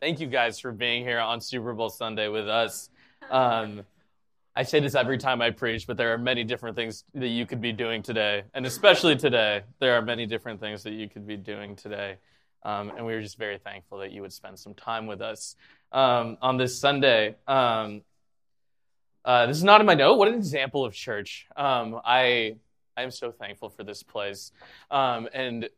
thank you guys for being here on Super Bowl Sunday with us. Um, I say this every time I preach, but there are many different things that you could be doing today, and especially today, there are many different things that you could be doing today. Um, and we are just very thankful that you would spend some time with us um, on this Sunday. Um, uh, this is not in my note. What an example of church! Um, I I am so thankful for this place, um, and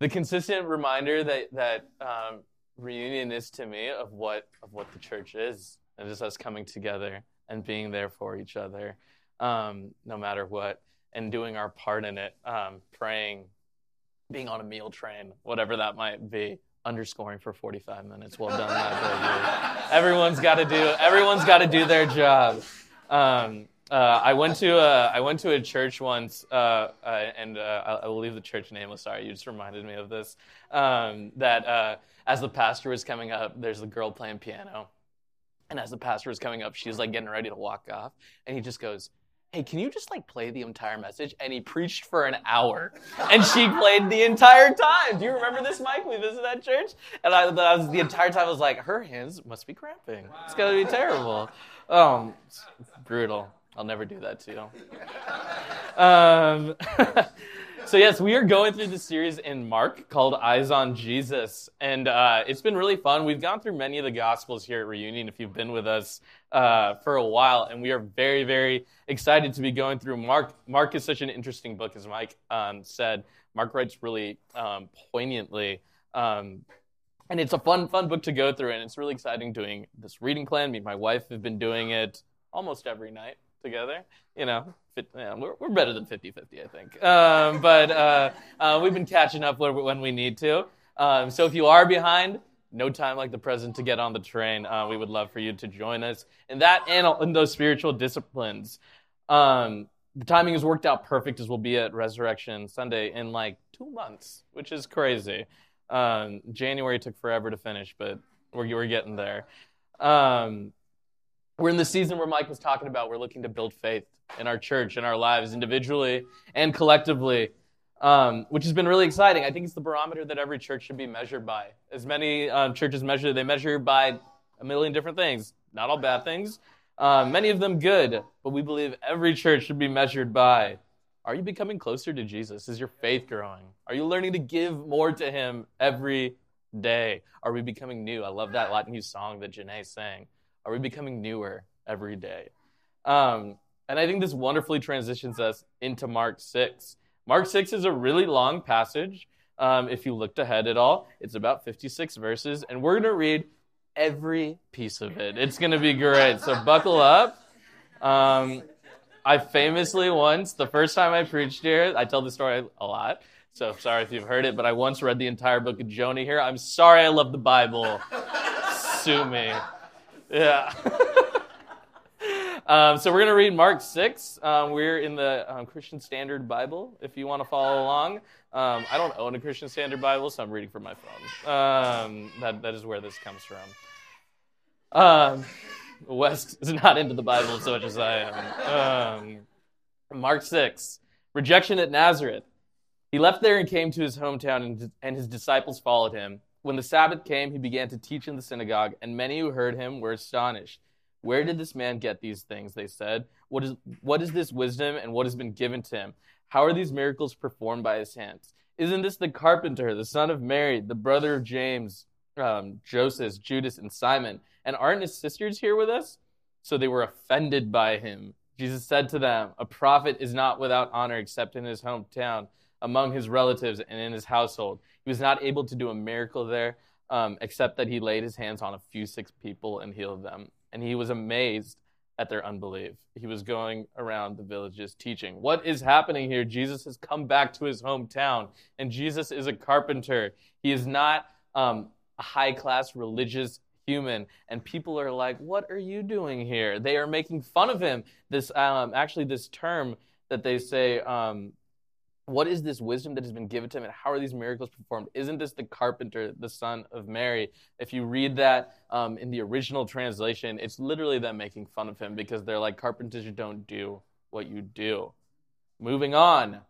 the consistent reminder that that um, reunion is to me of what of what the church is, and just us coming together and being there for each other, um, no matter what, and doing our part in it, um, praying, being on a meal train, whatever that might be, underscoring for 45 minutes. Well done, Everyone's got to do. Everyone's got to do their job. Um, uh, I went to a, I went to a church once, uh, uh, and uh, I will leave the church nameless. Sorry, you just reminded me of this. Um, that uh, as the pastor was coming up, there's a girl playing piano, and as the pastor was coming up, she's like getting ready to walk off, and he just goes, "Hey, can you just like play the entire message?" And he preached for an hour, and she played the entire time. Do you remember this, Mike? We visited that church, and I, I was the entire time I was like, "Her hands must be cramping. It's gonna be terrible." Um, brutal. I'll never do that to you. Um, so yes, we are going through the series in Mark called Eyes on Jesus, and uh, it's been really fun. We've gone through many of the Gospels here at Reunion. If you've been with us uh, for a while, and we are very, very excited to be going through Mark. Mark is such an interesting book, as Mike um, said. Mark writes really um, poignantly. Um, and it's a fun, fun book to go through, and it's really exciting doing this reading plan. Me and my wife have been doing it almost every night together. You know, we're, we're better than 50 50, I think. Um, but uh, uh, we've been catching up when, we need to. Um, so if you are behind, no time like the present to get on the train. Uh, we would love for you to join us in that and in those spiritual disciplines. Um, the timing has worked out perfect as we'll be at Resurrection Sunday in like two months, which is crazy. Um, January took forever to finish, but we're, we're getting there. We're in the season where Mike was talking about we're looking to build faith in our church, in our lives, individually and collectively, um, which has been really exciting. I think it's the barometer that every church should be measured by. As many um, churches measure, they measure by a million different things, not all bad things, um, many of them good, but we believe every church should be measured by are you becoming closer to Jesus? Is your faith growing? Are you learning to give more to Him every day? Are we becoming new? I love that Latin song that Janae sang. Are we becoming newer every day? Um, and I think this wonderfully transitions us into Mark 6. Mark 6 is a really long passage. Um, if you looked ahead at all, it's about 56 verses, and we're going to read every piece of it. It's going to be great. So buckle up. Um, I famously once, the first time I preached here, I tell the story a lot. So sorry if you've heard it, but I once read the entire book of Jonah here. I'm sorry I love the Bible. Sue me. Yeah. um, so we're going to read Mark 6. Um, we're in the um, Christian Standard Bible, if you want to follow along. Um, I don't own a Christian Standard Bible, so I'm reading from my phone. Um, that, that is where this comes from. Um, West is not into the Bible as much as I am. Mark 6. Rejection at Nazareth. He left there and came to his hometown, and his disciples followed him. When the Sabbath came, he began to teach in the synagogue, and many who heard him were astonished. Where did this man get these things? They said. What is, what is this wisdom, and what has been given to him? How are these miracles performed by his hands? Isn't this the carpenter, the son of Mary, the brother of James, um, Joseph, Judas, and Simon? And aren't his sisters here with us? So they were offended by him. Jesus said to them, A prophet is not without honor except in his hometown among his relatives and in his household. He was not able to do a miracle there, um, except that he laid his hands on a few sick people and healed them. And he was amazed at their unbelief. He was going around the villages teaching. What is happening here? Jesus has come back to his hometown, and Jesus is a carpenter. He is not um, a high class religious human and people are like what are you doing here they are making fun of him this um, actually this term that they say um, what is this wisdom that has been given to him and how are these miracles performed? Isn't this the carpenter the son of mary? If you read that um, in the original translation it's literally them making fun of him because they're like carpenters you don't do what you do. Moving on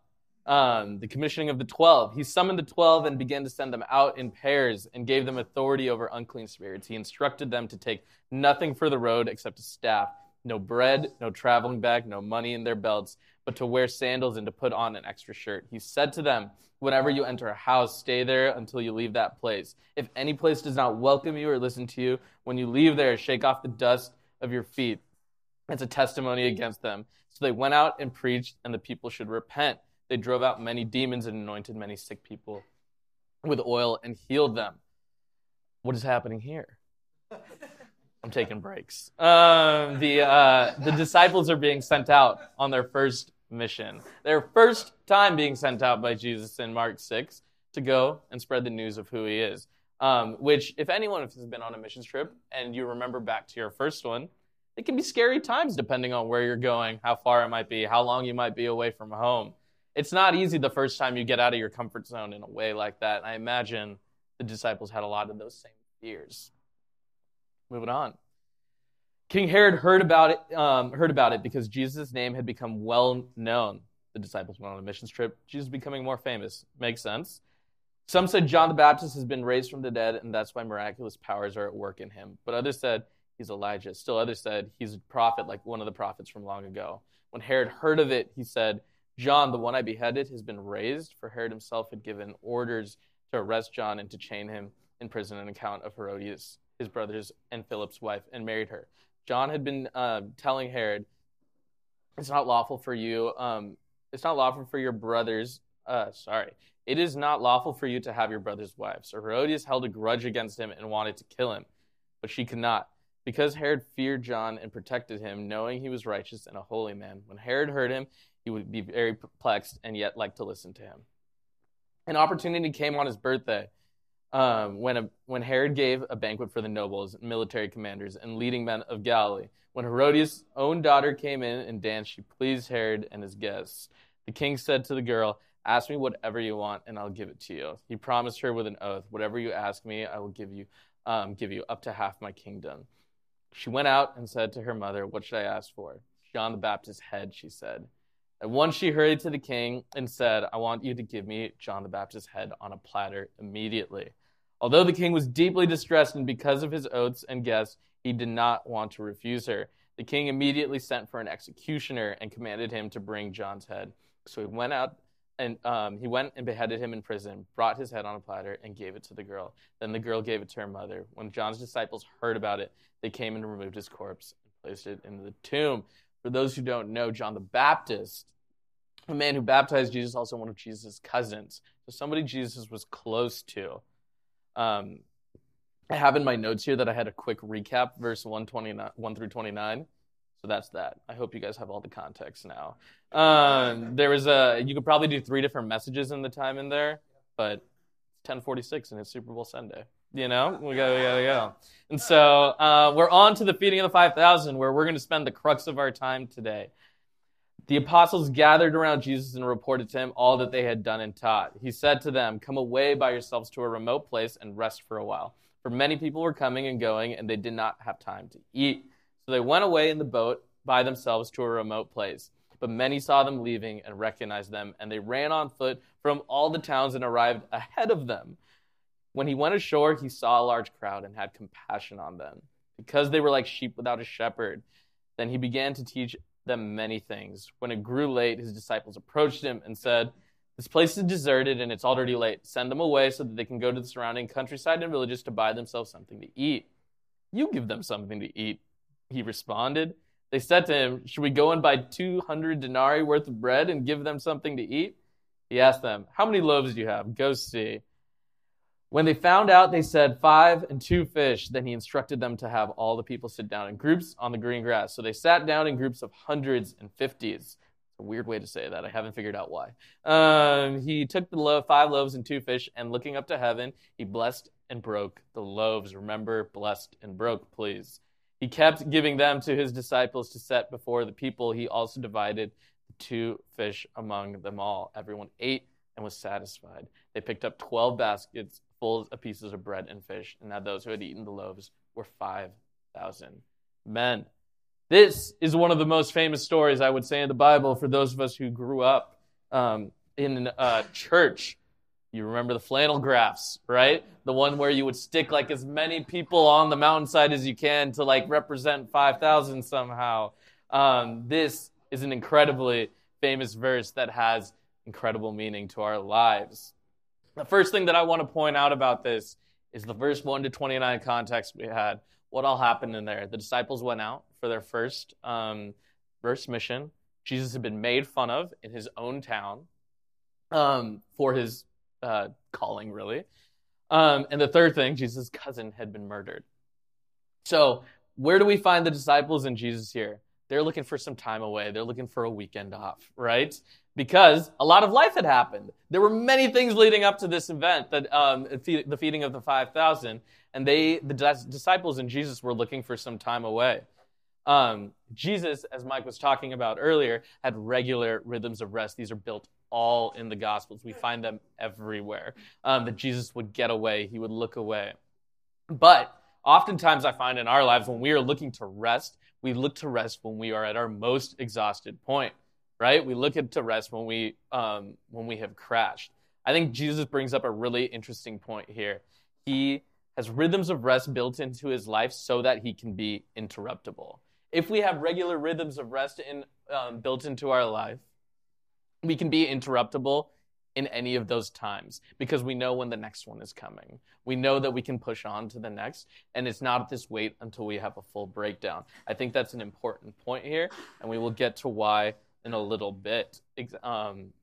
Um, the commissioning of the twelve. He summoned the twelve and began to send them out in pairs and gave them authority over unclean spirits. He instructed them to take nothing for the road except a staff, no bread, no traveling bag, no money in their belts, but to wear sandals and to put on an extra shirt. He said to them, Whenever you enter a house, stay there until you leave that place. If any place does not welcome you or listen to you, when you leave there, shake off the dust of your feet. It's a testimony against them. So they went out and preached, and the people should repent. They drove out many demons and anointed many sick people with oil and healed them. What is happening here? I'm taking breaks. Um, the, uh, the disciples are being sent out on their first mission. Their first time being sent out by Jesus in Mark 6 to go and spread the news of who he is. Um, which, if anyone has been on a missions trip and you remember back to your first one, it can be scary times depending on where you're going, how far it might be, how long you might be away from home. It's not easy the first time you get out of your comfort zone in a way like that. I imagine the disciples had a lot of those same fears. Moving on. King Herod heard about it, um, heard about it because Jesus' name had become well known. The disciples went on a missions trip. Jesus becoming more famous. Makes sense. Some said John the Baptist has been raised from the dead, and that's why miraculous powers are at work in him. But others said he's Elijah. Still others said he's a prophet like one of the prophets from long ago. When Herod heard of it, he said, John, the one I beheaded, has been raised, for Herod himself had given orders to arrest John and to chain him in prison on account of Herodias, his brothers, and Philip's wife, and married her. John had been uh, telling Herod, "It's not lawful for you. Um, it's not lawful for your brothers. Uh, sorry, it is not lawful for you to have your brother's wife." So Herodias held a grudge against him and wanted to kill him, but she could not, because Herod feared John and protected him, knowing he was righteous and a holy man. When Herod heard him, he would be very perplexed and yet like to listen to him. An opportunity came on his birthday um, when, a, when Herod gave a banquet for the nobles, military commanders, and leading men of Galilee. When Herodias' own daughter came in and danced, she pleased Herod and his guests. The king said to the girl, Ask me whatever you want, and I'll give it to you. He promised her with an oath, Whatever you ask me, I will give you, um, give you up to half my kingdom. She went out and said to her mother, What should I ask for? John the Baptist's head, she said. At once she hurried to the king and said, I want you to give me John the Baptist's head on a platter immediately. Although the king was deeply distressed, and because of his oaths and guests, he did not want to refuse her. The king immediately sent for an executioner and commanded him to bring John's head. So he went out and um, he went and beheaded him in prison, brought his head on a platter, and gave it to the girl. Then the girl gave it to her mother. When John's disciples heard about it, they came and removed his corpse and placed it in the tomb. For those who don't know, John the Baptist, the man who baptized Jesus, also one of Jesus' cousins. So somebody Jesus was close to. Um, I have in my notes here that I had a quick recap, verse 129, 1 through 29. So that's that. I hope you guys have all the context now. Um, there was a, you could probably do three different messages in the time in there, but 1046 and it's Super Bowl Sunday. You know, we gotta, we gotta go. And so uh, we're on to the feeding of the 5,000, where we're going to spend the crux of our time today. The apostles gathered around Jesus and reported to him all that they had done and taught. He said to them, Come away by yourselves to a remote place and rest for a while. For many people were coming and going, and they did not have time to eat. So they went away in the boat by themselves to a remote place. But many saw them leaving and recognized them, and they ran on foot from all the towns and arrived ahead of them. When he went ashore, he saw a large crowd and had compassion on them, because they were like sheep without a shepherd. Then he began to teach them many things. When it grew late, his disciples approached him and said, This place is deserted and it's already late. Send them away so that they can go to the surrounding countryside and villages to buy themselves something to eat. You give them something to eat, he responded. They said to him, Should we go and buy 200 denarii worth of bread and give them something to eat? He asked them, How many loaves do you have? Go see. When they found out, they said, Five and two fish. Then he instructed them to have all the people sit down in groups on the green grass. So they sat down in groups of hundreds and fifties. A weird way to say that. I haven't figured out why. Um, he took the lo- five loaves and two fish, and looking up to heaven, he blessed and broke the loaves. Remember, blessed and broke, please. He kept giving them to his disciples to set before the people. He also divided the two fish among them all. Everyone ate and was satisfied. They picked up 12 baskets full of pieces of bread and fish, and that those who had eaten the loaves were 5,000 men. This is one of the most famous stories, I would say, in the Bible for those of us who grew up um, in uh, church, you remember the flannel graphs, right? The one where you would stick like as many people on the mountainside as you can to like represent 5,000 somehow. Um, this is an incredibly famous verse that has incredible meaning to our lives. The first thing that I want to point out about this is the verse 1 to 29 context we had. What all happened in there? The disciples went out for their first um, first mission. Jesus had been made fun of in his own town um, for his uh, calling, really. Um, and the third thing, Jesus' cousin had been murdered. So, where do we find the disciples and Jesus here? They're looking for some time away. They're looking for a weekend off, right? Because a lot of life had happened. There were many things leading up to this event, that um, the feeding of the five thousand, and they, the disciples and Jesus, were looking for some time away. Um, Jesus, as Mike was talking about earlier, had regular rhythms of rest. These are built all in the Gospels. We find them everywhere. Um, that Jesus would get away, he would look away. But oftentimes, I find in our lives, when we are looking to rest, we look to rest when we are at our most exhausted point, right? We look to rest when we um, when we have crashed. I think Jesus brings up a really interesting point here. He has rhythms of rest built into his life so that he can be interruptible. If we have regular rhythms of rest in, um, built into our life, we can be interruptible in any of those times because we know when the next one is coming. We know that we can push on to the next, and it's not this wait until we have a full breakdown. I think that's an important point here, and we will get to why in a little bit. Um,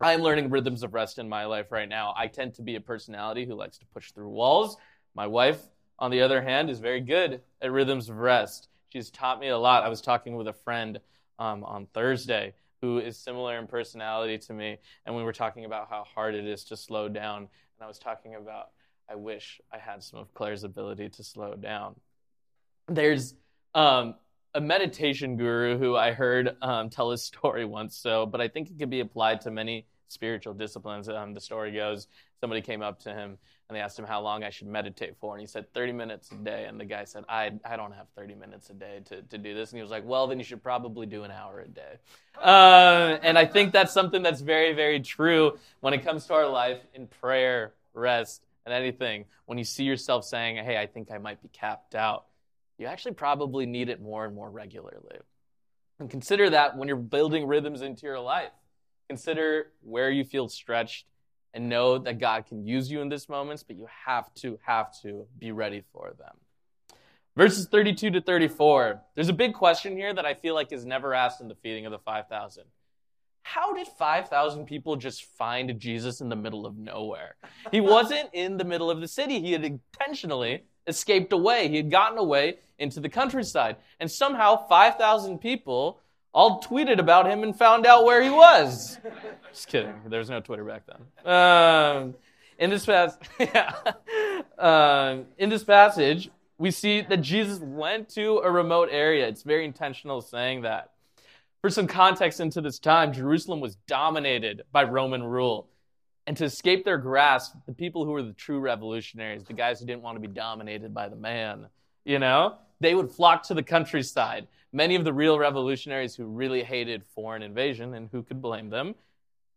I'm learning rhythms of rest in my life right now. I tend to be a personality who likes to push through walls. My wife, on the other hand, is very good at rhythms of rest. She's taught me a lot. I was talking with a friend um, on Thursday who is similar in personality to me, and we were talking about how hard it is to slow down. And I was talking about I wish I had some of Claire's ability to slow down. There's um, a meditation guru who I heard um, tell his story once, so but I think it could be applied to many spiritual disciplines. Um, the story goes somebody came up to him and they asked him how long I should meditate for. And he said 30 minutes a day. And the guy said, I, I don't have 30 minutes a day to, to do this. And he was like, Well, then you should probably do an hour a day. Uh, and I think that's something that's very, very true when it comes to our life in prayer, rest, and anything. When you see yourself saying, Hey, I think I might be capped out, you actually probably need it more and more regularly. And consider that when you're building rhythms into your life. Consider where you feel stretched and know that God can use you in these moments, but you have to, have to be ready for them. Verses 32 to 34. There's a big question here that I feel like is never asked in the feeding of the 5,000. How did 5,000 people just find Jesus in the middle of nowhere? He wasn't in the middle of the city. He had intentionally escaped away. He had gotten away into the countryside. And somehow 5,000 people all tweeted about him and found out where he was. Just kidding. There was no Twitter back then. Um, in this passage, yeah. um, in this passage, we see that Jesus went to a remote area. It's very intentional saying that. For some context into this time, Jerusalem was dominated by Roman rule. And to escape their grasp, the people who were the true revolutionaries, the guys who didn't want to be dominated by the man, you know, they would flock to the countryside many of the real revolutionaries who really hated foreign invasion, and who could blame them,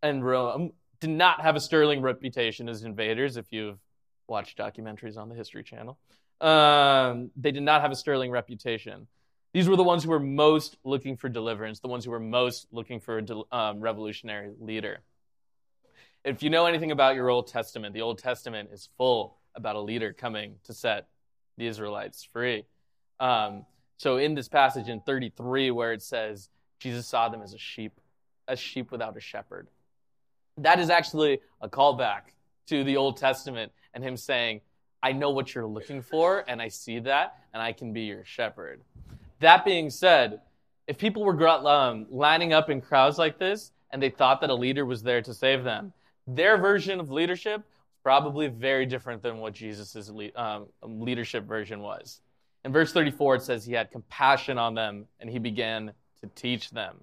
and Rome did not have a sterling reputation as invaders, if you've watched documentaries on the History Channel. Um, they did not have a sterling reputation. These were the ones who were most looking for deliverance, the ones who were most looking for a um, revolutionary leader. If you know anything about your Old Testament, the Old Testament is full about a leader coming to set the Israelites free. Um, so in this passage in 33, where it says Jesus saw them as a sheep, a sheep without a shepherd, that is actually a callback to the Old Testament and him saying, I know what you're looking for, and I see that, and I can be your shepherd. That being said, if people were um, lining up in crowds like this and they thought that a leader was there to save them, their version of leadership probably very different than what Jesus' um, leadership version was. In verse 34, it says he had compassion on them and he began to teach them.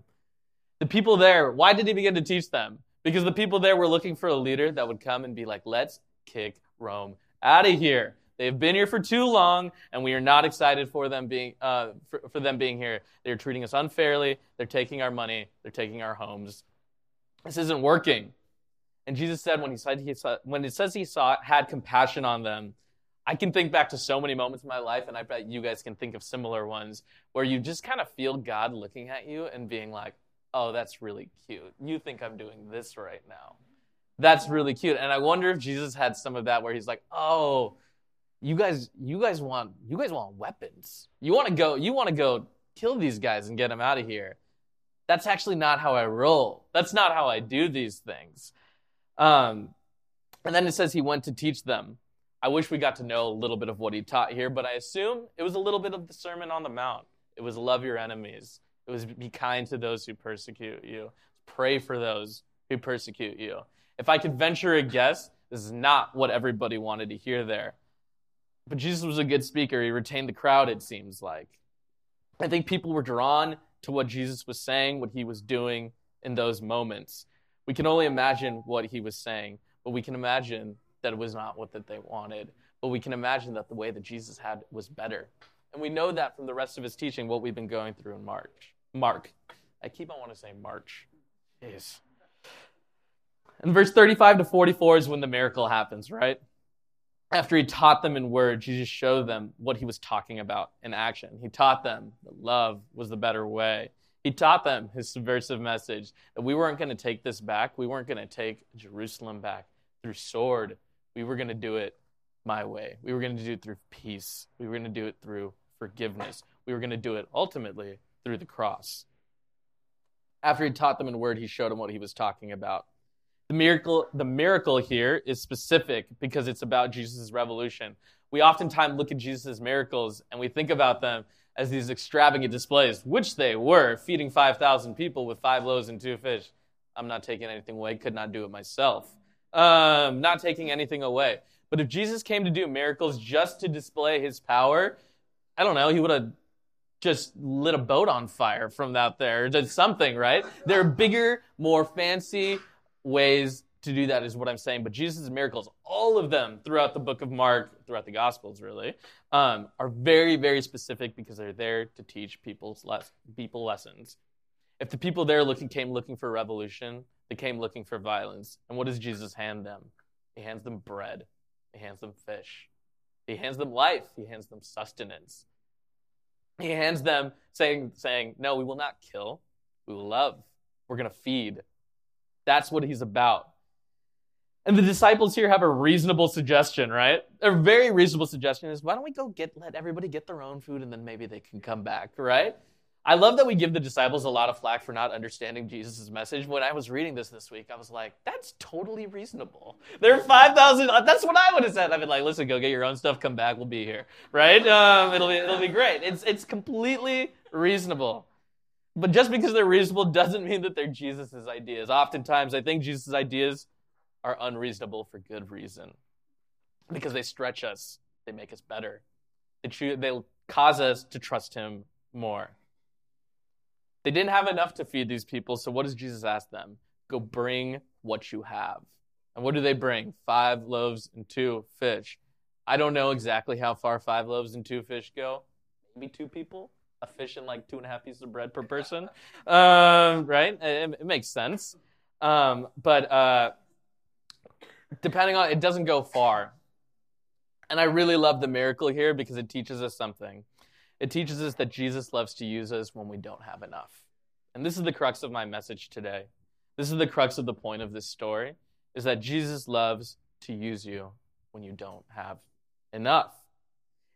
The people there, why did he begin to teach them? Because the people there were looking for a leader that would come and be like, let's kick Rome out of here. They've been here for too long, and we are not excited for them being uh, for, for them being here. They're treating us unfairly. They're taking our money. They're taking our homes. This isn't working. And Jesus said when he said he saw, when it says he saw had compassion on them, I can think back to so many moments in my life, and I bet you guys can think of similar ones where you just kind of feel God looking at you and being like, "Oh, that's really cute. You think I'm doing this right now." That's really cute. And I wonder if Jesus had some of that where he's like, "Oh, you guys you guys want you guys want weapons. You want to go you want to go kill these guys and get them out of here." That's actually not how I roll. That's not how I do these things. Um, and then it says he went to teach them. I wish we got to know a little bit of what he taught here, but I assume it was a little bit of the Sermon on the Mount. It was love your enemies. It was be kind to those who persecute you. Pray for those who persecute you. If I could venture a guess, this is not what everybody wanted to hear there. But Jesus was a good speaker. He retained the crowd, it seems like. I think people were drawn to what Jesus was saying, what he was doing in those moments. We can only imagine what he was saying, but we can imagine that was not what that they wanted. But we can imagine that the way that Jesus had was better. And we know that from the rest of his teaching, what we've been going through in March. Mark. I keep on wanting to say March. Jeez. And verse 35 to 44 is when the miracle happens, right? After he taught them in word, Jesus showed them what he was talking about in action. He taught them that love was the better way. He taught them his subversive message that we weren't going to take this back. We weren't going to take Jerusalem back through sword. We were going to do it my way. We were going to do it through peace. We were going to do it through forgiveness. We were going to do it ultimately through the cross. After he taught them in word, he showed them what he was talking about. The miracle, the miracle here is specific because it's about Jesus' revolution. We oftentimes look at Jesus' miracles and we think about them as these extravagant displays, which they were, feeding 5,000 people with five loaves and two fish. I'm not taking anything away, could not do it myself. Um, not taking anything away. But if Jesus came to do miracles just to display his power, I don't know, he would have just lit a boat on fire from out there, did something, right? There are bigger, more fancy ways to do that, is what I'm saying. But Jesus' miracles, all of them throughout the book of Mark, throughout the Gospels, really, um, are very, very specific because they're there to teach people's les- people lessons. If the people there looking came looking for revolution, they came looking for violence. And what does Jesus hand them? He hands them bread. He hands them fish. He hands them life. He hands them sustenance. He hands them saying, saying, No, we will not kill. We will love. We're going to feed. That's what he's about. And the disciples here have a reasonable suggestion, right? A very reasonable suggestion is why don't we go get let everybody get their own food and then maybe they can come back, right? I love that we give the disciples a lot of flack for not understanding Jesus' message. When I was reading this this week, I was like, that's totally reasonable. There are 5,000, that's what I would have said. I've been like, listen, go get your own stuff, come back, we'll be here, right? Um, it'll, be, it'll be great. It's, it's completely reasonable. But just because they're reasonable doesn't mean that they're Jesus' ideas. Oftentimes, I think Jesus' ideas are unreasonable for good reason because they stretch us, they make us better, they, they cause us to trust Him more. They didn't have enough to feed these people, so what does Jesus ask them? Go bring what you have. And what do they bring? Five loaves and two fish. I don't know exactly how far five loaves and two fish go. Maybe two people, a fish and like two and a half pieces of bread per person. Um, right? It, it, makes sense. Um, but uh, depending on, it doesn't go far. And I really love the miracle here because it teaches us something. It teaches us that Jesus loves to use us when we don't have enough. And this is the crux of my message today. This is the crux of the point of this story is that Jesus loves to use you when you don't have enough.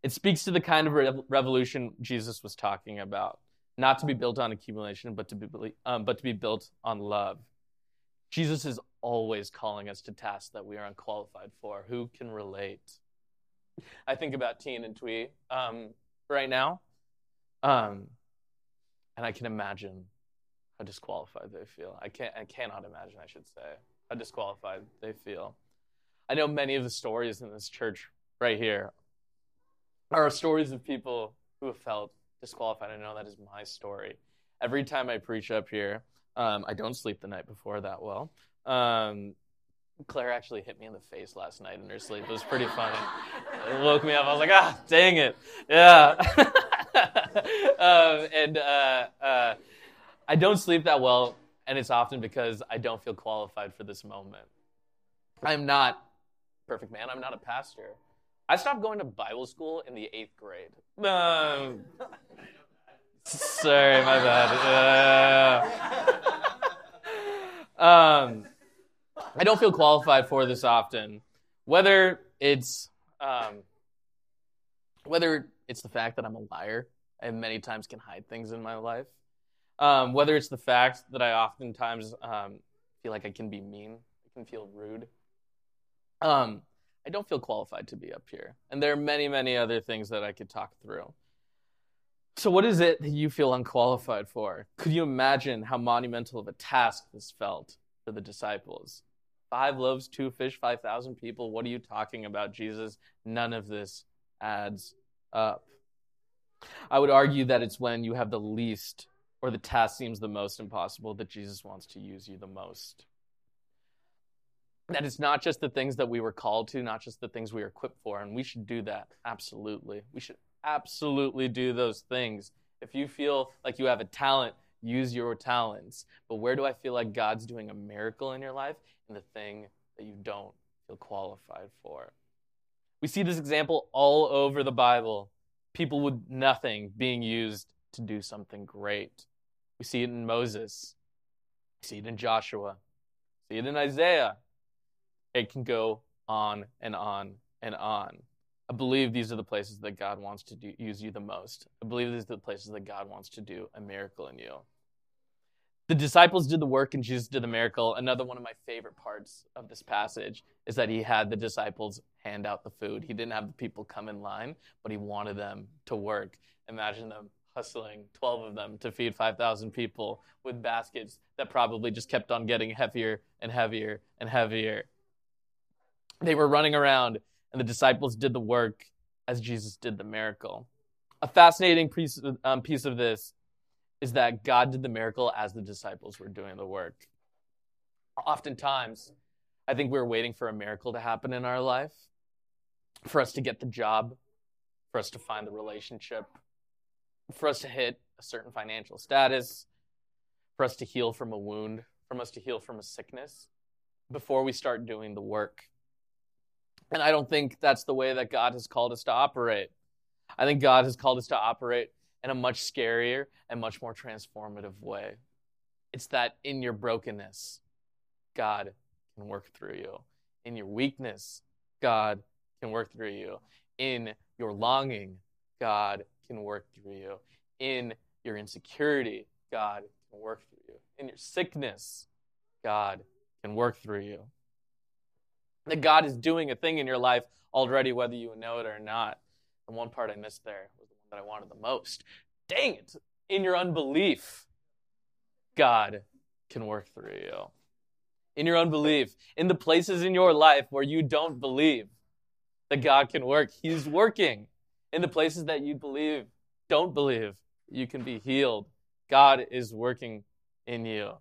It speaks to the kind of revolution Jesus was talking about, not to be built on accumulation, but to be, um, but to be built on love. Jesus is always calling us to tasks that we are unqualified for. Who can relate? I think about Teen and Twee. Um, right now. Um, and I can imagine how disqualified they feel. I can't I cannot imagine, I should say, how disqualified they feel. I know many of the stories in this church right here are stories of people who have felt disqualified. I know that is my story. Every time I preach up here, um, I don't sleep the night before that well. Um, Claire actually hit me in the face last night in her sleep. It was pretty funny. It woke me up. I was like, ah, dang it. Yeah. um, and uh, uh, I don't sleep that well. And it's often because I don't feel qualified for this moment. I'm not perfect man. I'm not a pastor. I stopped going to Bible school in the eighth grade. Um, sorry, my bad. Uh, um, I don't feel qualified for this often. Whether it's um, whether it's the fact that I'm a liar and many times can hide things in my life, um, whether it's the fact that I oftentimes um, feel like I can be mean, I can feel rude. Um, I don't feel qualified to be up here. And there are many, many other things that I could talk through. So, what is it that you feel unqualified for? Could you imagine how monumental of a task this felt for the disciples? Five loaves, two fish, 5,000 people. What are you talking about, Jesus? None of this adds up. I would argue that it's when you have the least or the task seems the most impossible that Jesus wants to use you the most. That it's not just the things that we were called to, not just the things we are equipped for, and we should do that. Absolutely. We should absolutely do those things. If you feel like you have a talent, use your talents. But where do I feel like God's doing a miracle in your life? In the thing that you don't feel qualified for. We see this example all over the Bible. People with nothing being used to do something great. We see it in Moses. We see it in Joshua. We see it in Isaiah. It can go on and on and on. I believe these are the places that God wants to do, use you the most. I believe these are the places that God wants to do a miracle in you. The disciples did the work and Jesus did the miracle. Another one of my favorite parts of this passage is that he had the disciples hand out the food. He didn't have the people come in line, but he wanted them to work. Imagine them hustling, 12 of them, to feed 5,000 people with baskets that probably just kept on getting heavier and heavier and heavier. They were running around, and the disciples did the work as Jesus did the miracle. A fascinating piece, um, piece of this is that God did the miracle as the disciples were doing the work. Oftentimes, I think we're waiting for a miracle to happen in our life, for us to get the job, for us to find the relationship, for us to hit a certain financial status, for us to heal from a wound, from us to heal from a sickness, before we start doing the work. And I don't think that's the way that God has called us to operate. I think God has called us to operate in a much scarier and much more transformative way. It's that in your brokenness, God can work through you. In your weakness, God can work through you. In your longing, God can work through you. In your insecurity, God can work through you. In your sickness, God can work through you. That God is doing a thing in your life already, whether you know it or not. And one part I missed there that I wanted the most. Dang it! In your unbelief, God can work through you. In your unbelief, in the places in your life where you don't believe that God can work, He's working. In the places that you believe, don't believe, you can be healed. God is working in you.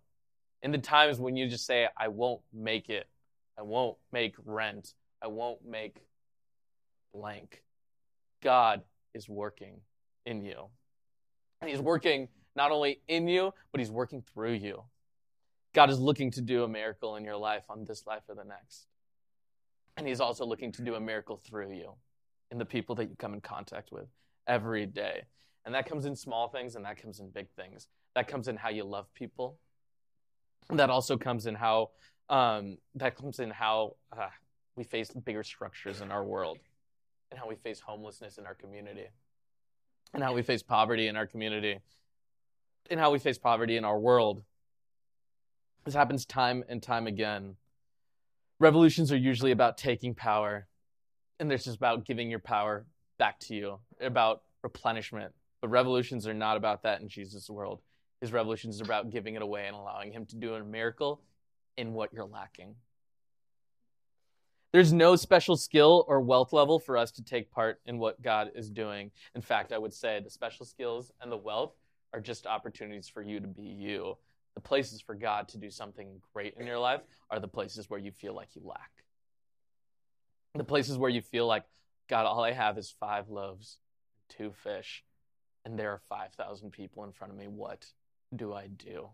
In the times when you just say, I won't make it, I won't make rent. I won't make blank. God is working in you. And He's working not only in you, but He's working through you. God is looking to do a miracle in your life on this life or the next. And He's also looking to do a miracle through you in the people that you come in contact with every day. And that comes in small things and that comes in big things. That comes in how you love people. That also comes in how um, that comes in how uh, we face bigger structures in our world, and how we face homelessness in our community, and how we face poverty in our community, and how we face poverty in our world. This happens time and time again. Revolutions are usually about taking power, and they're just about giving your power back to you, about replenishment. But revolutions are not about that in Jesus' world. His revolutions are about giving it away and allowing Him to do a miracle in what you're lacking. There's no special skill or wealth level for us to take part in what God is doing. In fact, I would say the special skills and the wealth are just opportunities for you to be you. The places for God to do something great in your life are the places where you feel like you lack. The places where you feel like, God, all I have is five loaves, two fish, and there are 5,000 people in front of me. What do I do?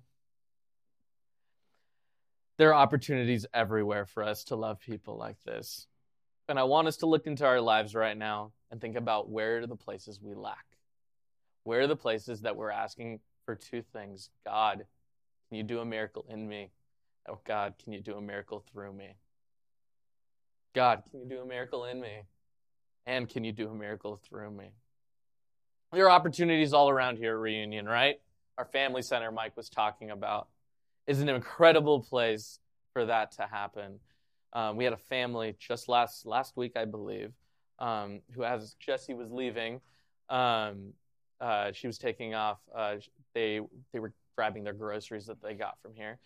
There are opportunities everywhere for us to love people like this. And I want us to look into our lives right now and think about where are the places we lack? Where are the places that we're asking for two things? God, can you do a miracle in me? Oh, God, can you do a miracle through me? God, can you do a miracle in me? And can you do a miracle through me? There are opportunities all around here at Reunion, right? Our family center, Mike was talking about, is an incredible place for that to happen. Um, we had a family just last last week, I believe, um, who, as Jesse was leaving, um, uh, she was taking off. Uh, they they were grabbing their groceries that they got from here,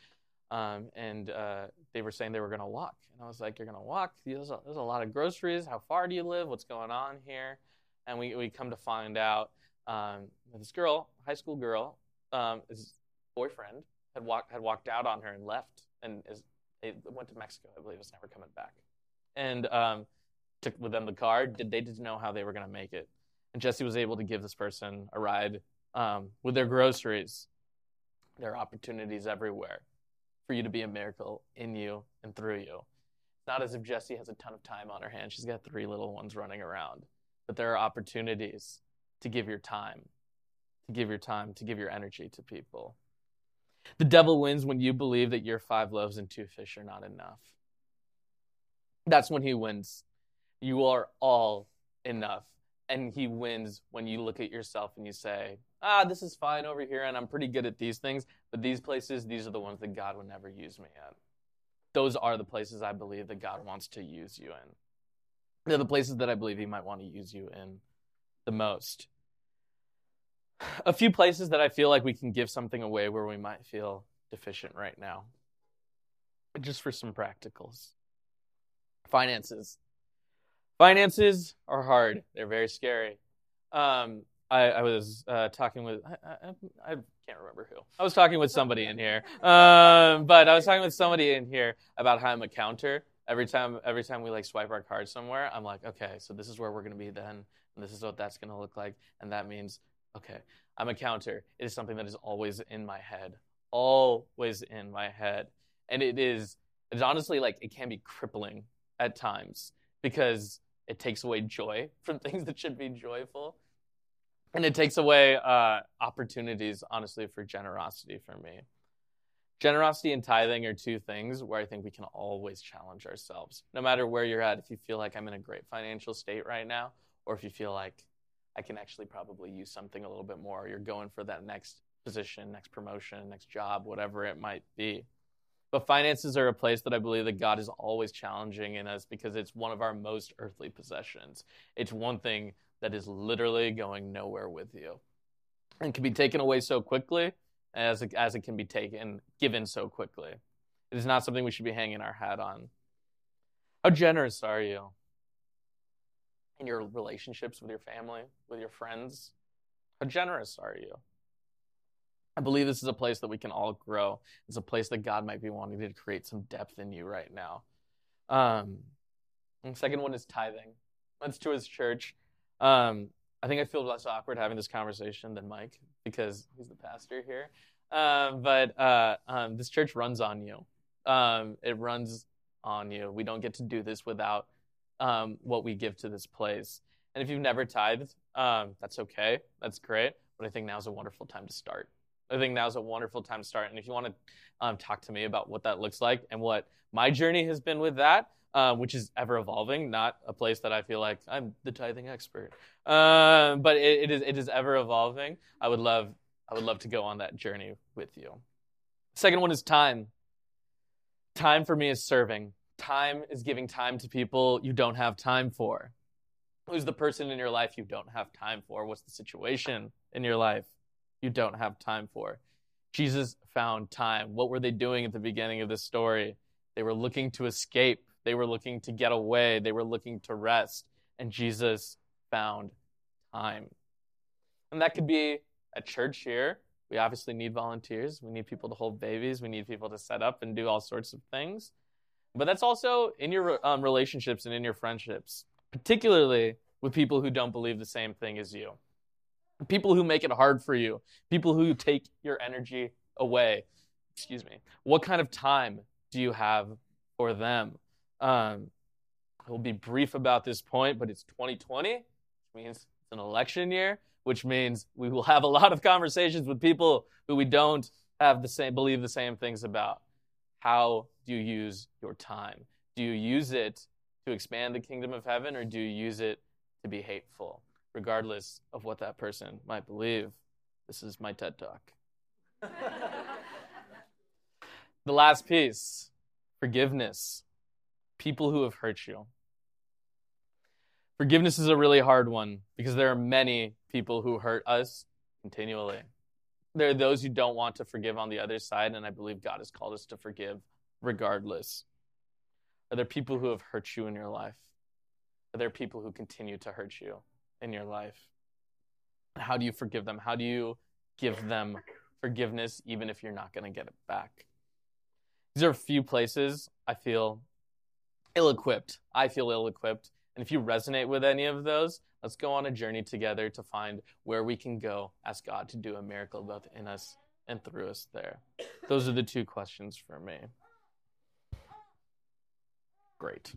um, and uh, they were saying they were going to walk. And I was like, "You're going to walk? There's a, there's a lot of groceries. How far do you live? What's going on here?" And we we come to find out um, this girl, high school girl, um, his boyfriend had walked had walked out on her and left, and is went to Mexico. I believe is never coming back. And um, took with them the car. Did they didn't know how they were going to make it, and Jesse was able to give this person a ride um, with their groceries. There are opportunities everywhere for you to be a miracle in you and through you. It's not as if Jesse has a ton of time on her hands. She's got three little ones running around, but there are opportunities to give your time, to give your time, to give your energy to people. The devil wins when you believe that your five loaves and two fish are not enough. That's when he wins. You are all enough. And he wins when you look at yourself and you say, ah, this is fine over here, and I'm pretty good at these things, but these places, these are the ones that God would never use me at. Those are the places I believe that God wants to use you in. They're the places that I believe he might want to use you in the most. A few places that I feel like we can give something away where we might feel deficient right now. Just for some practicals. Finances. Finances are hard. They're very scary. Um, I, I, was uh, talking with I, I, I, can't remember who. I was talking with somebody in here, um, but I was talking with somebody in here about how I'm a counter. Every time, every time we like swipe our card somewhere, I'm like, okay, so this is where we're gonna be then, and this is what that's gonna look like, and that means, okay, I'm a counter. It is something that is always in my head, always in my head, and it is. It's honestly like it can be crippling at times because it takes away joy from things that should be joyful and it takes away uh, opportunities honestly for generosity for me generosity and tithing are two things where i think we can always challenge ourselves no matter where you're at if you feel like i'm in a great financial state right now or if you feel like i can actually probably use something a little bit more you're going for that next position next promotion next job whatever it might be but finances are a place that I believe that God is always challenging in us because it's one of our most earthly possessions. It's one thing that is literally going nowhere with you and can be taken away so quickly as it, as it can be taken, given so quickly. It is not something we should be hanging our hat on. How generous are you in your relationships with your family, with your friends? How generous are you? I believe this is a place that we can all grow. It's a place that God might be wanting to create some depth in you right now. Um, and second one is tithing. That's to his church. Um, I think I feel less awkward having this conversation than Mike because he's the pastor here. Um, but uh, um, this church runs on you. Um, it runs on you. We don't get to do this without um, what we give to this place. And if you've never tithed, um, that's okay. That's great. But I think now is a wonderful time to start. I think now's a wonderful time to start. And if you want to um, talk to me about what that looks like and what my journey has been with that, uh, which is ever evolving, not a place that I feel like I'm the tithing expert, uh, but it, it is it is ever evolving. I would love I would love to go on that journey with you. Second one is time. Time for me is serving. Time is giving time to people you don't have time for. Who's the person in your life you don't have time for? What's the situation in your life? you don't have time for. Jesus found time. What were they doing at the beginning of this story? They were looking to escape, they were looking to get away, they were looking to rest, and Jesus found time. And that could be a church here. We obviously need volunteers. We need people to hold babies. We need people to set up and do all sorts of things. But that's also in your um, relationships and in your friendships, particularly with people who don't believe the same thing as you people who make it hard for you, people who take your energy away. Excuse me. What kind of time do you have for them? Um, I will be brief about this point, but it's 2020, which means it's an election year, which means we will have a lot of conversations with people who we don't have the same believe the same things about. How do you use your time? Do you use it to expand the kingdom of heaven or do you use it to be hateful, regardless of what that person might believe? This is my TED Talk. the last piece forgiveness. People who have hurt you. Forgiveness is a really hard one because there are many people who hurt us continually. There are those who don't want to forgive on the other side, and I believe God has called us to forgive regardless. Are there people who have hurt you in your life? Are there people who continue to hurt you in your life? How do you forgive them? How do you give them forgiveness even if you're not going to get it back? These are a few places I feel ill equipped. I feel ill equipped. And if you resonate with any of those, let's go on a journey together to find where we can go, ask God to do a miracle both in us and through us there. Those are the two questions for me. Great.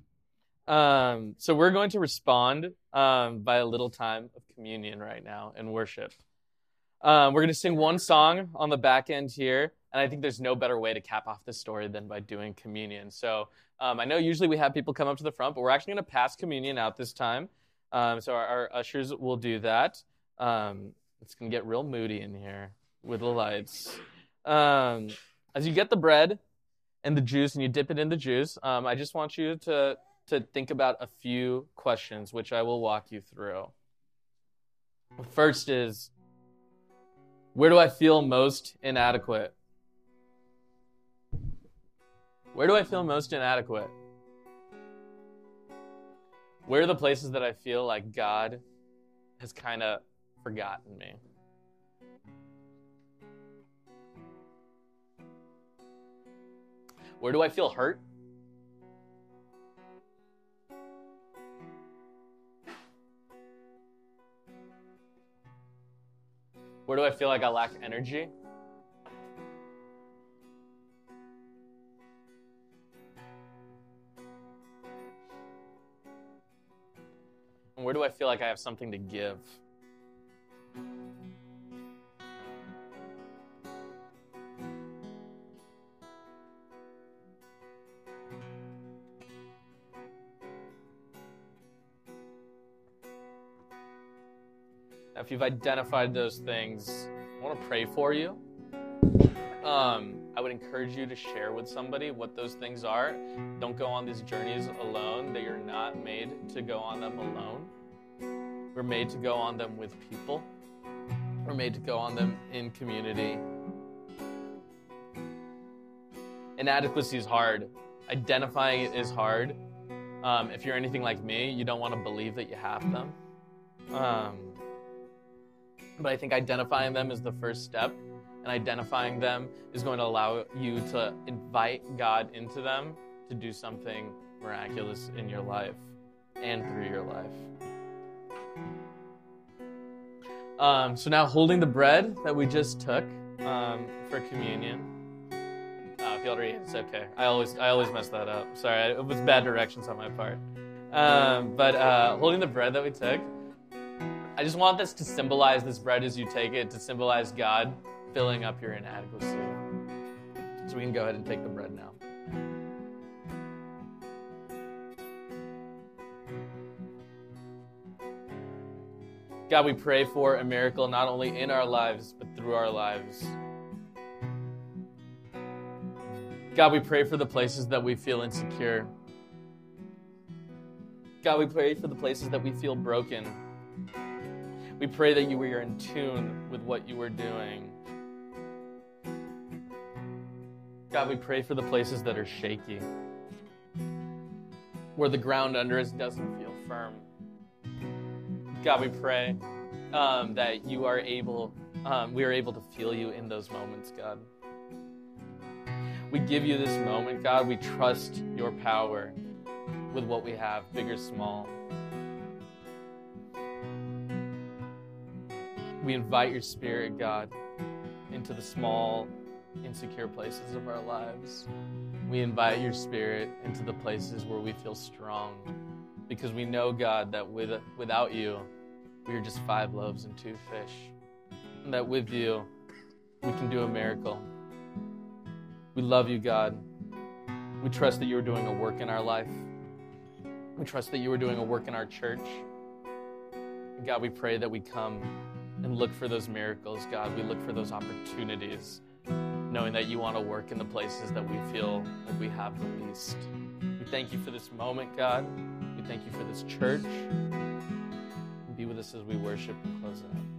Um, so we're going to respond um, by a little time of communion right now and worship. Um, we're going to sing one song on the back end here, and I think there's no better way to cap off this story than by doing communion. So um, I know usually we have people come up to the front, but we're actually going to pass communion out this time. Um, so our, our, ushers will do that. Um, it's going to get real moody in here with the lights. As you get the bread and the juice and you dip it in the juice, um, I just want you to, to think about a few questions, which I will walk you through. First is where do I feel most inadequate? Where do I feel most inadequate? Where are the places that I feel like God has kind of forgotten me? Where do I feel hurt? Where do I feel like I lack energy? And where do I feel like I have something to give? If you've identified those things, I want to pray for you. Um, I would encourage you to share with somebody what those things are. Don't go on these journeys alone. That you're not made to go on them alone. We're made to go on them with people. We're made to go on them in community. Inadequacy is hard. Identifying it is hard. Um, if you're anything like me, you don't want to believe that you have them. Um, but I think identifying them is the first step and identifying them is going to allow you to invite God into them to do something miraculous in your life and through your life. Um, so now, holding the bread that we just took um, for communion. Uh, if you already, it's okay. I always, I always mess that up. Sorry, it was bad directions on my part. Um, but uh, holding the bread that we took, I just want this to symbolize this bread as you take it to symbolize God filling up your inadequacy. So we can go ahead and take the bread now. God, we pray for a miracle not only in our lives, but through our lives. God, we pray for the places that we feel insecure. God, we pray for the places that we feel broken. We pray that you are in tune with what you are doing. God, we pray for the places that are shaky, where the ground under us doesn't feel firm. God, we pray um, that you are able, um, we are able to feel you in those moments, God. We give you this moment, God. We trust your power with what we have, big or small. We invite your spirit, God, into the small, insecure places of our lives. We invite your spirit into the places where we feel strong because we know, God, that with, without you, we are just five loaves and two fish. And that with you, we can do a miracle. We love you, God. We trust that you are doing a work in our life. We trust that you are doing a work in our church. And God, we pray that we come and look for those miracles, God. We look for those opportunities, knowing that you want to work in the places that we feel like we have the least. We thank you for this moment, God. We thank you for this church. Be with us as we worship and close it out.